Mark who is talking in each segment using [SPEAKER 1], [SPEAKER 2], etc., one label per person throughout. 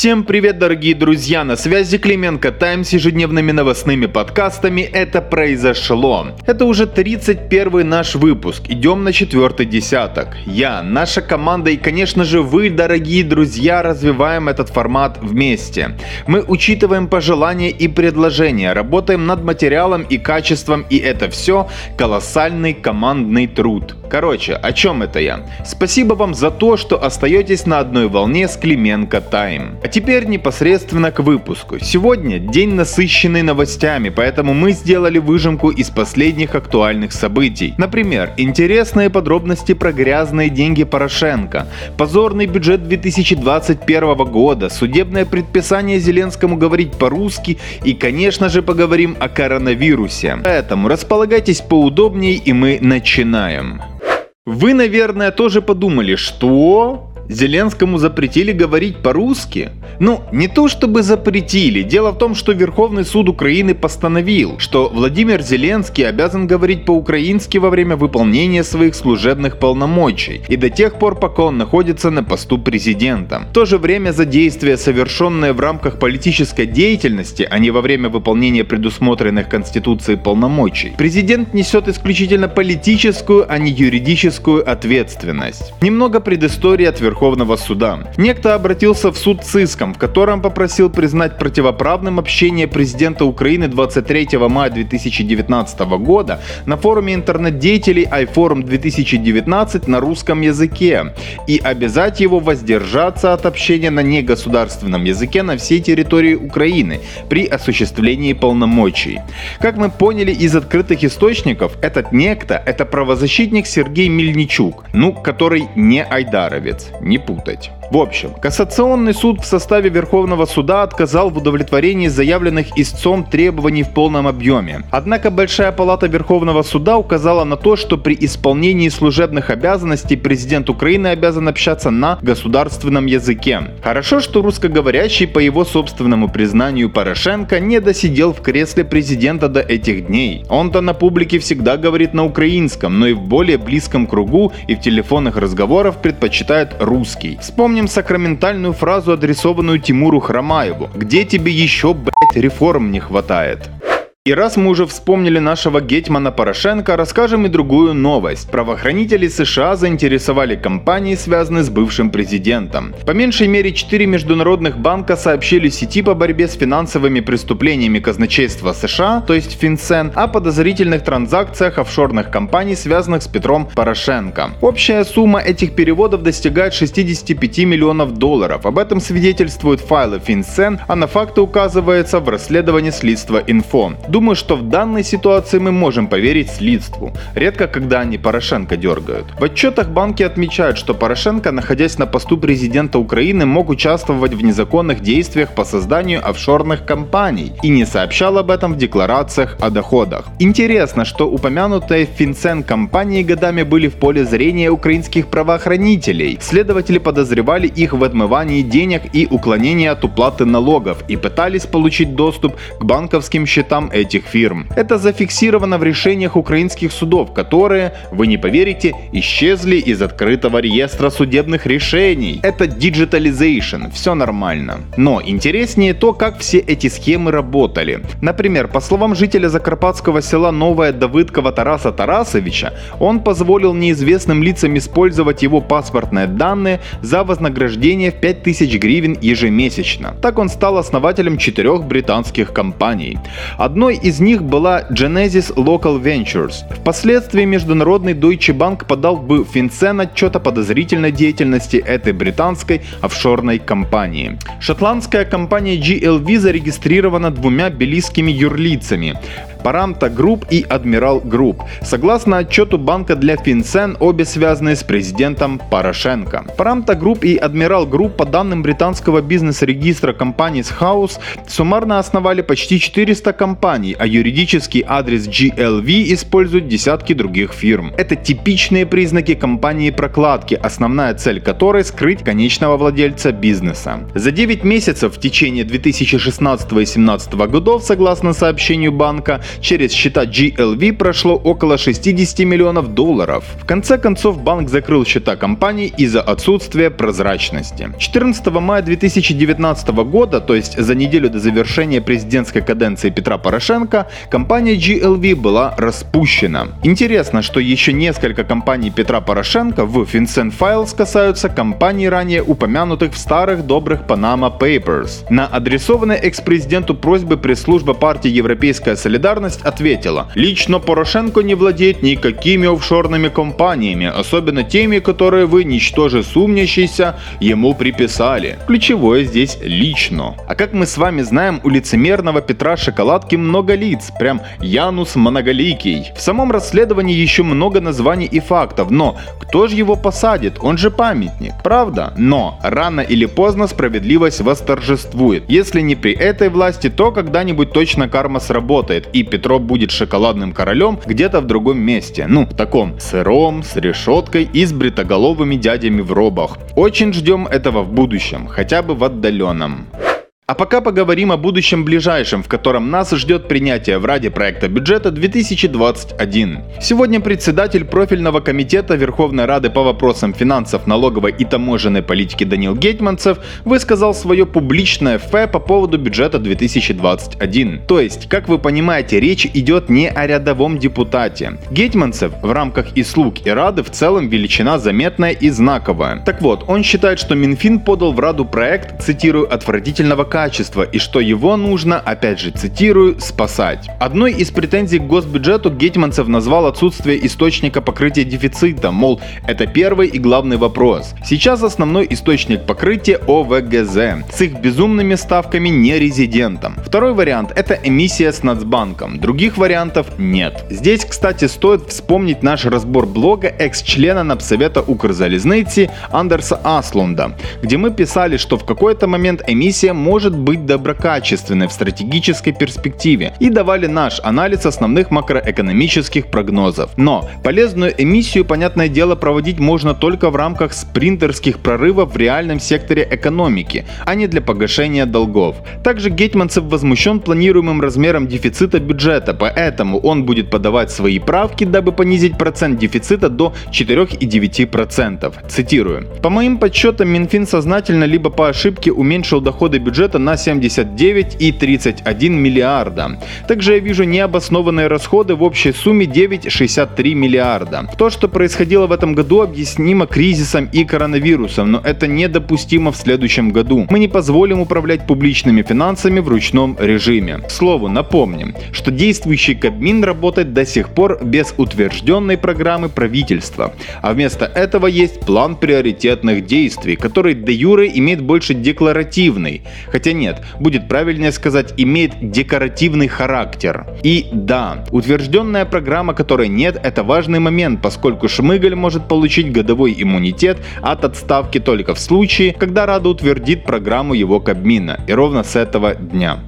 [SPEAKER 1] Всем привет, дорогие друзья! На связи Клименко Тайм с ежедневными новостными подкастами «Это произошло». Это уже 31 наш выпуск. Идем на четвертый десяток. Я, наша команда и, конечно же, вы, дорогие друзья, развиваем этот формат вместе. Мы учитываем пожелания и предложения, работаем над материалом и качеством, и это все колоссальный командный труд. Короче, о чем это я? Спасибо вам за то, что остаетесь на одной волне с Клименко Тайм. Теперь непосредственно к выпуску. Сегодня день насыщенный новостями, поэтому мы сделали выжимку из последних актуальных событий. Например, интересные подробности про грязные деньги Порошенко, позорный бюджет 2021 года, судебное предписание Зеленскому говорить по-русски и, конечно же, поговорим о коронавирусе. Поэтому располагайтесь поудобнее и мы начинаем. Вы, наверное, тоже подумали, что Зеленскому запретили говорить по-русски? Ну, не то чтобы запретили. Дело в том, что Верховный суд Украины постановил, что Владимир Зеленский обязан говорить по-украински во время выполнения своих служебных полномочий и до тех пор, пока он находится на посту президента. В то же время за действия, совершенные в рамках политической деятельности, а не во время выполнения предусмотренных Конституцией полномочий, президент несет исключительно политическую, а не юридическую ответственность. Немного предыстории от Верховного Верховного суда. Некто обратился в суд с иском, в котором попросил признать противоправным общение президента Украины 23 мая 2019 года на форуме интернет-деятелей iForum 2019 на русском языке и обязать его воздержаться от общения на негосударственном языке на всей территории Украины при осуществлении полномочий. Как мы поняли из открытых источников, этот некто – это правозащитник Сергей Мельничук, ну, который не айдаровец, не путать. В общем, Кассационный суд в составе Верховного суда отказал в удовлетворении заявленных истцом требований в полном объеме. Однако Большая палата Верховного суда указала на то, что при исполнении служебных обязанностей президент Украины обязан общаться на государственном языке. Хорошо, что русскоговорящий, по его собственному признанию Порошенко, не досидел в кресле президента до этих дней. Он-то на публике всегда говорит на украинском, но и в более близком кругу и в телефонных разговорах предпочитает русский. Вспомни Вспомним сакраментальную фразу, адресованную Тимуру Хромаеву. «Где тебе еще, блять, реформ не хватает?» И раз мы уже вспомнили нашего гетьмана Порошенко, расскажем и другую новость. Правоохранители США заинтересовали компании, связанные с бывшим президентом. По меньшей мере 4 международных банка сообщили сети по борьбе с финансовыми преступлениями казначейства США, то есть Финсен, о подозрительных транзакциях офшорных компаний, связанных с Петром Порошенко. Общая сумма этих переводов достигает 65 миллионов долларов. Об этом свидетельствуют файлы Финсен, а на факты указывается в расследовании следства инфо. Думаю, что в данной ситуации мы можем поверить следству. Редко, когда они Порошенко дергают. В отчетах банки отмечают, что Порошенко, находясь на посту президента Украины, мог участвовать в незаконных действиях по созданию офшорных компаний и не сообщал об этом в декларациях о доходах. Интересно, что упомянутые Финцен компании годами были в поле зрения украинских правоохранителей. Следователи подозревали их в отмывании денег и уклонении от уплаты налогов и пытались получить доступ к банковским счетам этих фирм. Это зафиксировано в решениях украинских судов, которые, вы не поверите, исчезли из открытого реестра судебных решений. Это digitalization, все нормально. Но интереснее то, как все эти схемы работали. Например, по словам жителя закарпатского села Новая Давыдкова Тараса Тарасовича, он позволил неизвестным лицам использовать его паспортные данные за вознаграждение в 5000 гривен ежемесячно. Так он стал основателем четырех британских компаний. Одной Одной из них была Genesis Local Ventures. Впоследствии международный Deutsche Bank подал в Финцен отчет о подозрительной деятельности этой британской офшорной компании. Шотландская компания GLV зарегистрирована двумя белийскими юрлицами Paramta Group и Admiral Group. Согласно отчету банка для FinCEN, обе связаны с президентом Порошенко. Paramta Group и Admiral Group, по данным британского бизнес-регистра Companies House, суммарно основали почти 400 компаний, а юридический адрес GLV используют десятки других фирм. Это типичные признаки компании прокладки, основная цель которой скрыть конечного владельца бизнеса. За 9 месяцев в течение 2016 и 2017 годов, согласно сообщению банка, через счета GLV прошло около 60 миллионов долларов. В конце концов банк закрыл счета компании из-за отсутствия прозрачности. 14 мая 2019 года, то есть за неделю до завершения президентской каденции Петра Порошенко, компания GLV была распущена. Интересно, что еще несколько компаний Петра Порошенко в FinCEN Files касаются компаний, ранее упомянутых в старых добрых Panama Papers. На адресованной экс-президенту просьбы пресс-служба партии Европейская солидарность ответила, лично Порошенко не владеет никакими офшорными компаниями, особенно теми, которые вы, ничтоже сумнящийся, ему приписали. Ключевое здесь лично. А как мы с вами знаем, у лицемерного Петра Шоколадки много лиц, прям Янус Многоликий. В самом расследовании еще много названий и фактов, но кто же его посадит? Он же памятник, правда? Но рано или поздно справедливость восторжествует. Если не при этой власти, то когда-нибудь точно карма сработает, и Петро будет шоколадным королем где-то в другом месте. Ну, в таком сыром, с решеткой и с бритоголовыми дядями в робах. Очень ждем этого в будущем, хотя бы в отдаленном. А пока поговорим о будущем ближайшем, в котором нас ждет принятие в Раде проекта бюджета 2021. Сегодня председатель профильного комитета Верховной Рады по вопросам финансов, налоговой и таможенной политики Данил Гетманцев высказал свое публичное фе по поводу бюджета 2021. То есть, как вы понимаете, речь идет не о рядовом депутате. Гетманцев в рамках и слуг и Рады в целом величина заметная и знаковая. Так вот, он считает, что Минфин подал в Раду проект, цитирую, отвратительного качества качества и что его нужно, опять же цитирую, спасать. Одной из претензий к госбюджету Гетманцев назвал отсутствие источника покрытия дефицита, мол, это первый и главный вопрос. Сейчас основной источник покрытия ОВГЗ с их безумными ставками не резидентам. Второй вариант это эмиссия с Нацбанком, других вариантов нет. Здесь, кстати, стоит вспомнить наш разбор блога экс-члена Напсовета Укрзалезницы Андерса Аслунда, где мы писали, что в какой-то момент эмиссия может может быть доброкачественной в стратегической перспективе и давали наш анализ основных макроэкономических прогнозов. Но полезную эмиссию, понятное дело, проводить можно только в рамках спринтерских прорывов в реальном секторе экономики, а не для погашения долгов. Также Гетманцев возмущен планируемым размером дефицита бюджета, поэтому он будет подавать свои правки, дабы понизить процент дефицита до 4,9%. Цитирую. По моим подсчетам, Минфин сознательно либо по ошибке уменьшил доходы бюджета на 79,31 миллиарда. Также я вижу необоснованные расходы в общей сумме 9,63 миллиарда. То, что происходило в этом году, объяснимо кризисом и коронавирусом, но это недопустимо в следующем году. Мы не позволим управлять публичными финансами в ручном режиме. К слову, напомним, что действующий Кабмин работает до сих пор без утвержденной программы правительства, а вместо этого есть план приоритетных действий, который де юре имеет больше декларативный, хотя Хотя нет, будет правильнее сказать, имеет декоративный характер. И да, утвержденная программа, которой нет, это важный момент, поскольку Шмыгаль может получить годовой иммунитет от отставки только в случае, когда Рада утвердит программу его Кабмина. И ровно с этого дня.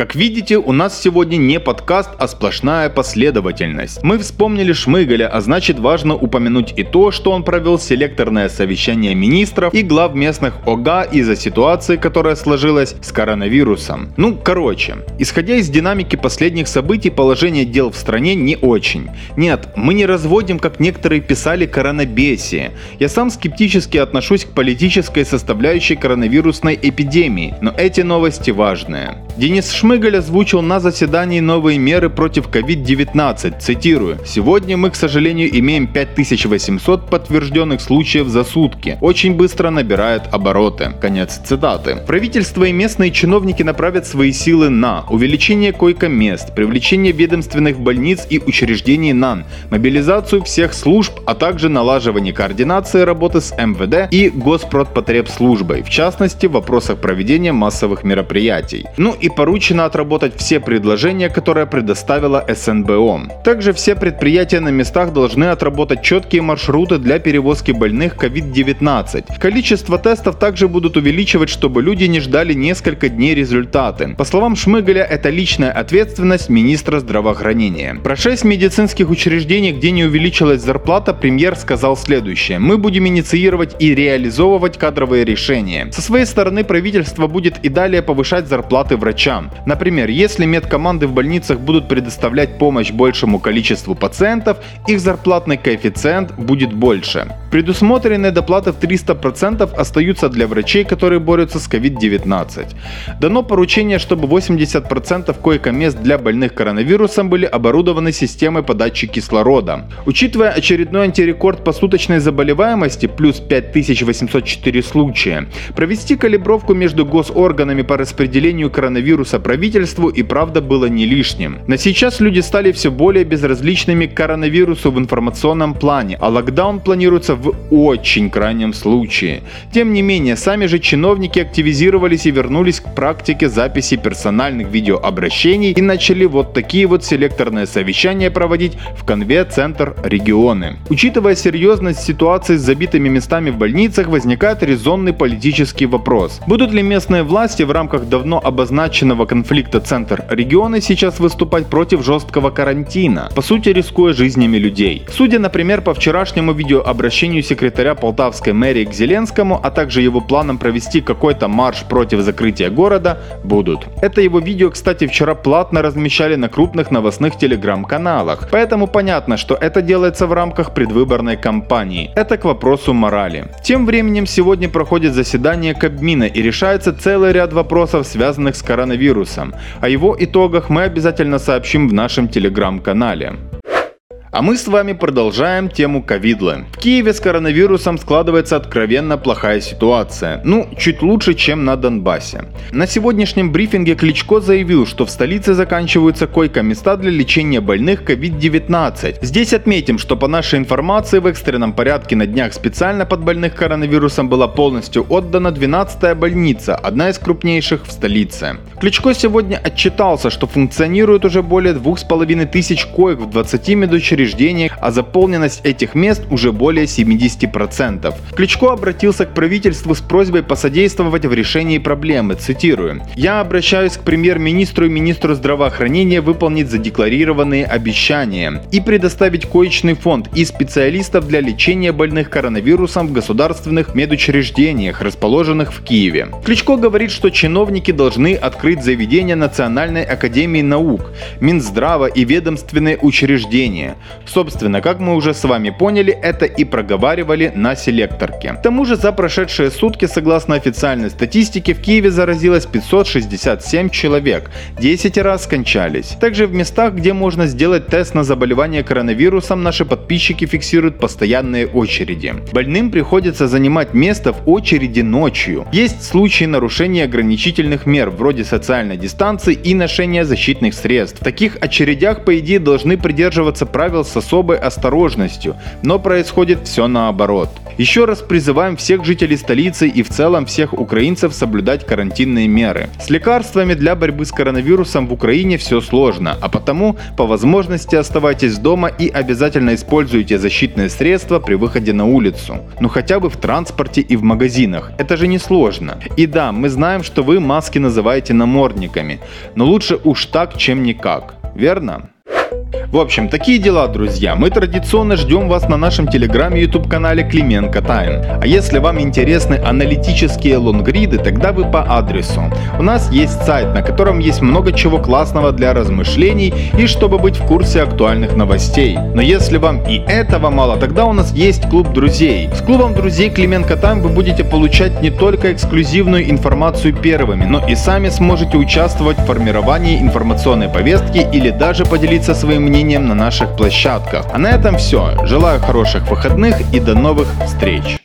[SPEAKER 1] Как видите, у нас сегодня не подкаст, а сплошная последовательность. Мы вспомнили Шмыгаля, а значит важно упомянуть и то, что он провел селекторное совещание министров и глав местных ОГА из-за ситуации, которая сложилась с коронавирусом. Ну, короче, исходя из динамики последних событий, положение дел в стране не очень. Нет, мы не разводим, как некоторые писали, коронабесие. Я сам скептически отношусь к политической составляющей коронавирусной эпидемии, но эти новости важные. Денис Шмыгаль озвучил на заседании новые меры против COVID-19, цитирую, «Сегодня мы, к сожалению, имеем 5800 подтвержденных случаев за сутки. Очень быстро набирает обороты». Конец цитаты. Правительство и местные чиновники направят свои силы на увеличение койко-мест, привлечение ведомственных больниц и учреждений НАН, мобилизацию всех служб, а также налаживание координации работы с МВД и Госпродпотребслужбой, в частности в вопросах проведения массовых мероприятий. Ну и поручено отработать все предложения, которые предоставила СНБО. Также все предприятия на местах должны отработать четкие маршруты для перевозки больных COVID-19. Количество тестов также будут увеличивать, чтобы люди не ждали несколько дней результаты. По словам Шмыгаля, это личная ответственность министра здравоохранения. Про 6 медицинских учреждений, где не увеличилась зарплата, премьер сказал следующее. Мы будем инициировать и реализовывать кадровые решения. Со своей стороны правительство будет и далее повышать зарплаты врачам. Например, если медкоманды в больницах будут предоставлять помощь большему количеству пациентов, их зарплатный коэффициент будет больше. Предусмотренные доплаты в 300% остаются для врачей, которые борются с COVID-19. Дано поручение, чтобы 80% койко-мест для больных коронавирусом были оборудованы системой подачи кислорода. Учитывая очередной антирекорд по суточной заболеваемости, плюс 5804 случая, провести калибровку между госорганами по распределению коронавируса правительству и правда было не лишним. Но сейчас люди стали все более безразличными к коронавирусу в информационном плане, а локдаун планируется в очень крайнем случае. Тем не менее, сами же чиновники активизировались и вернулись к практике записи персональных видеообращений и начали вот такие вот селекторные совещания проводить в конве Центр регионы. Учитывая серьезность ситуации с забитыми местами в больницах, возникает резонный политический вопрос. Будут ли местные власти в рамках давно обозначенного конфликта Центр регионы сейчас выступать против жесткого карантина, по сути рискуя жизнями людей? Судя, например, по вчерашнему видеообращению обращению секретаря полтавской мэрии к Зеленскому, а также его планам провести какой-то марш против закрытия города, будут. Это его видео, кстати, вчера платно размещали на крупных новостных телеграм-каналах, поэтому понятно, что это делается в рамках предвыборной кампании. Это к вопросу морали. Тем временем сегодня проходит заседание Кабмина и решается целый ряд вопросов, связанных с коронавирусом. О его итогах мы обязательно сообщим в нашем телеграм-канале. А мы с вами продолжаем тему ковидлы. В Киеве с коронавирусом складывается откровенно плохая ситуация. Ну, чуть лучше, чем на Донбассе. На сегодняшнем брифинге Кличко заявил, что в столице заканчиваются койко-места для лечения больных COVID-19. Здесь отметим, что по нашей информации в экстренном порядке на днях специально под больных коронавирусом была полностью отдана 12-я больница, одна из крупнейших в столице. Кличко сегодня отчитался, что функционирует уже более 2500 коек в 20 медучреждениях учреждениях, а заполненность этих мест уже более 70%. Кличко обратился к правительству с просьбой посодействовать в решении проблемы, цитирую. «Я обращаюсь к премьер-министру и министру здравоохранения выполнить задекларированные обещания и предоставить коечный фонд и специалистов для лечения больных коронавирусом в государственных медучреждениях, расположенных в Киеве». Кличко говорит, что чиновники должны открыть заведения Национальной академии наук, Минздрава и ведомственные учреждения. Собственно, как мы уже с вами поняли, это и проговаривали на селекторке. К тому же за прошедшие сутки, согласно официальной статистике, в Киеве заразилось 567 человек, 10 раз скончались. Также в местах, где можно сделать тест на заболевание коронавирусом, наши подписчики фиксируют постоянные очереди. Больным приходится занимать место в очереди ночью. Есть случаи нарушения ограничительных мер, вроде социальной дистанции и ношения защитных средств. В таких очередях, по идее, должны придерживаться правил правил с особой осторожностью, но происходит все наоборот. Еще раз призываем всех жителей столицы и в целом всех украинцев соблюдать карантинные меры. С лекарствами для борьбы с коронавирусом в Украине все сложно, а потому по возможности оставайтесь дома и обязательно используйте защитные средства при выходе на улицу. Ну хотя бы в транспорте и в магазинах. Это же не сложно. И да, мы знаем, что вы маски называете намордниками, но лучше уж так, чем никак. Верно? В общем, такие дела, друзья. Мы традиционно ждем вас на нашем телеграме YouTube канале Клименко Тайн. А если вам интересны аналитические лонгриды, тогда вы по адресу. У нас есть сайт, на котором есть много чего классного для размышлений и чтобы быть в курсе актуальных новостей. Но если вам и этого мало, тогда у нас есть клуб друзей. С клубом друзей Клименко Тайм вы будете получать не только эксклюзивную информацию первыми, но и сами сможете участвовать в формировании информационной повестки или даже поделиться своим мнением на наших площадках. А на этом все. Желаю хороших выходных и до новых встреч.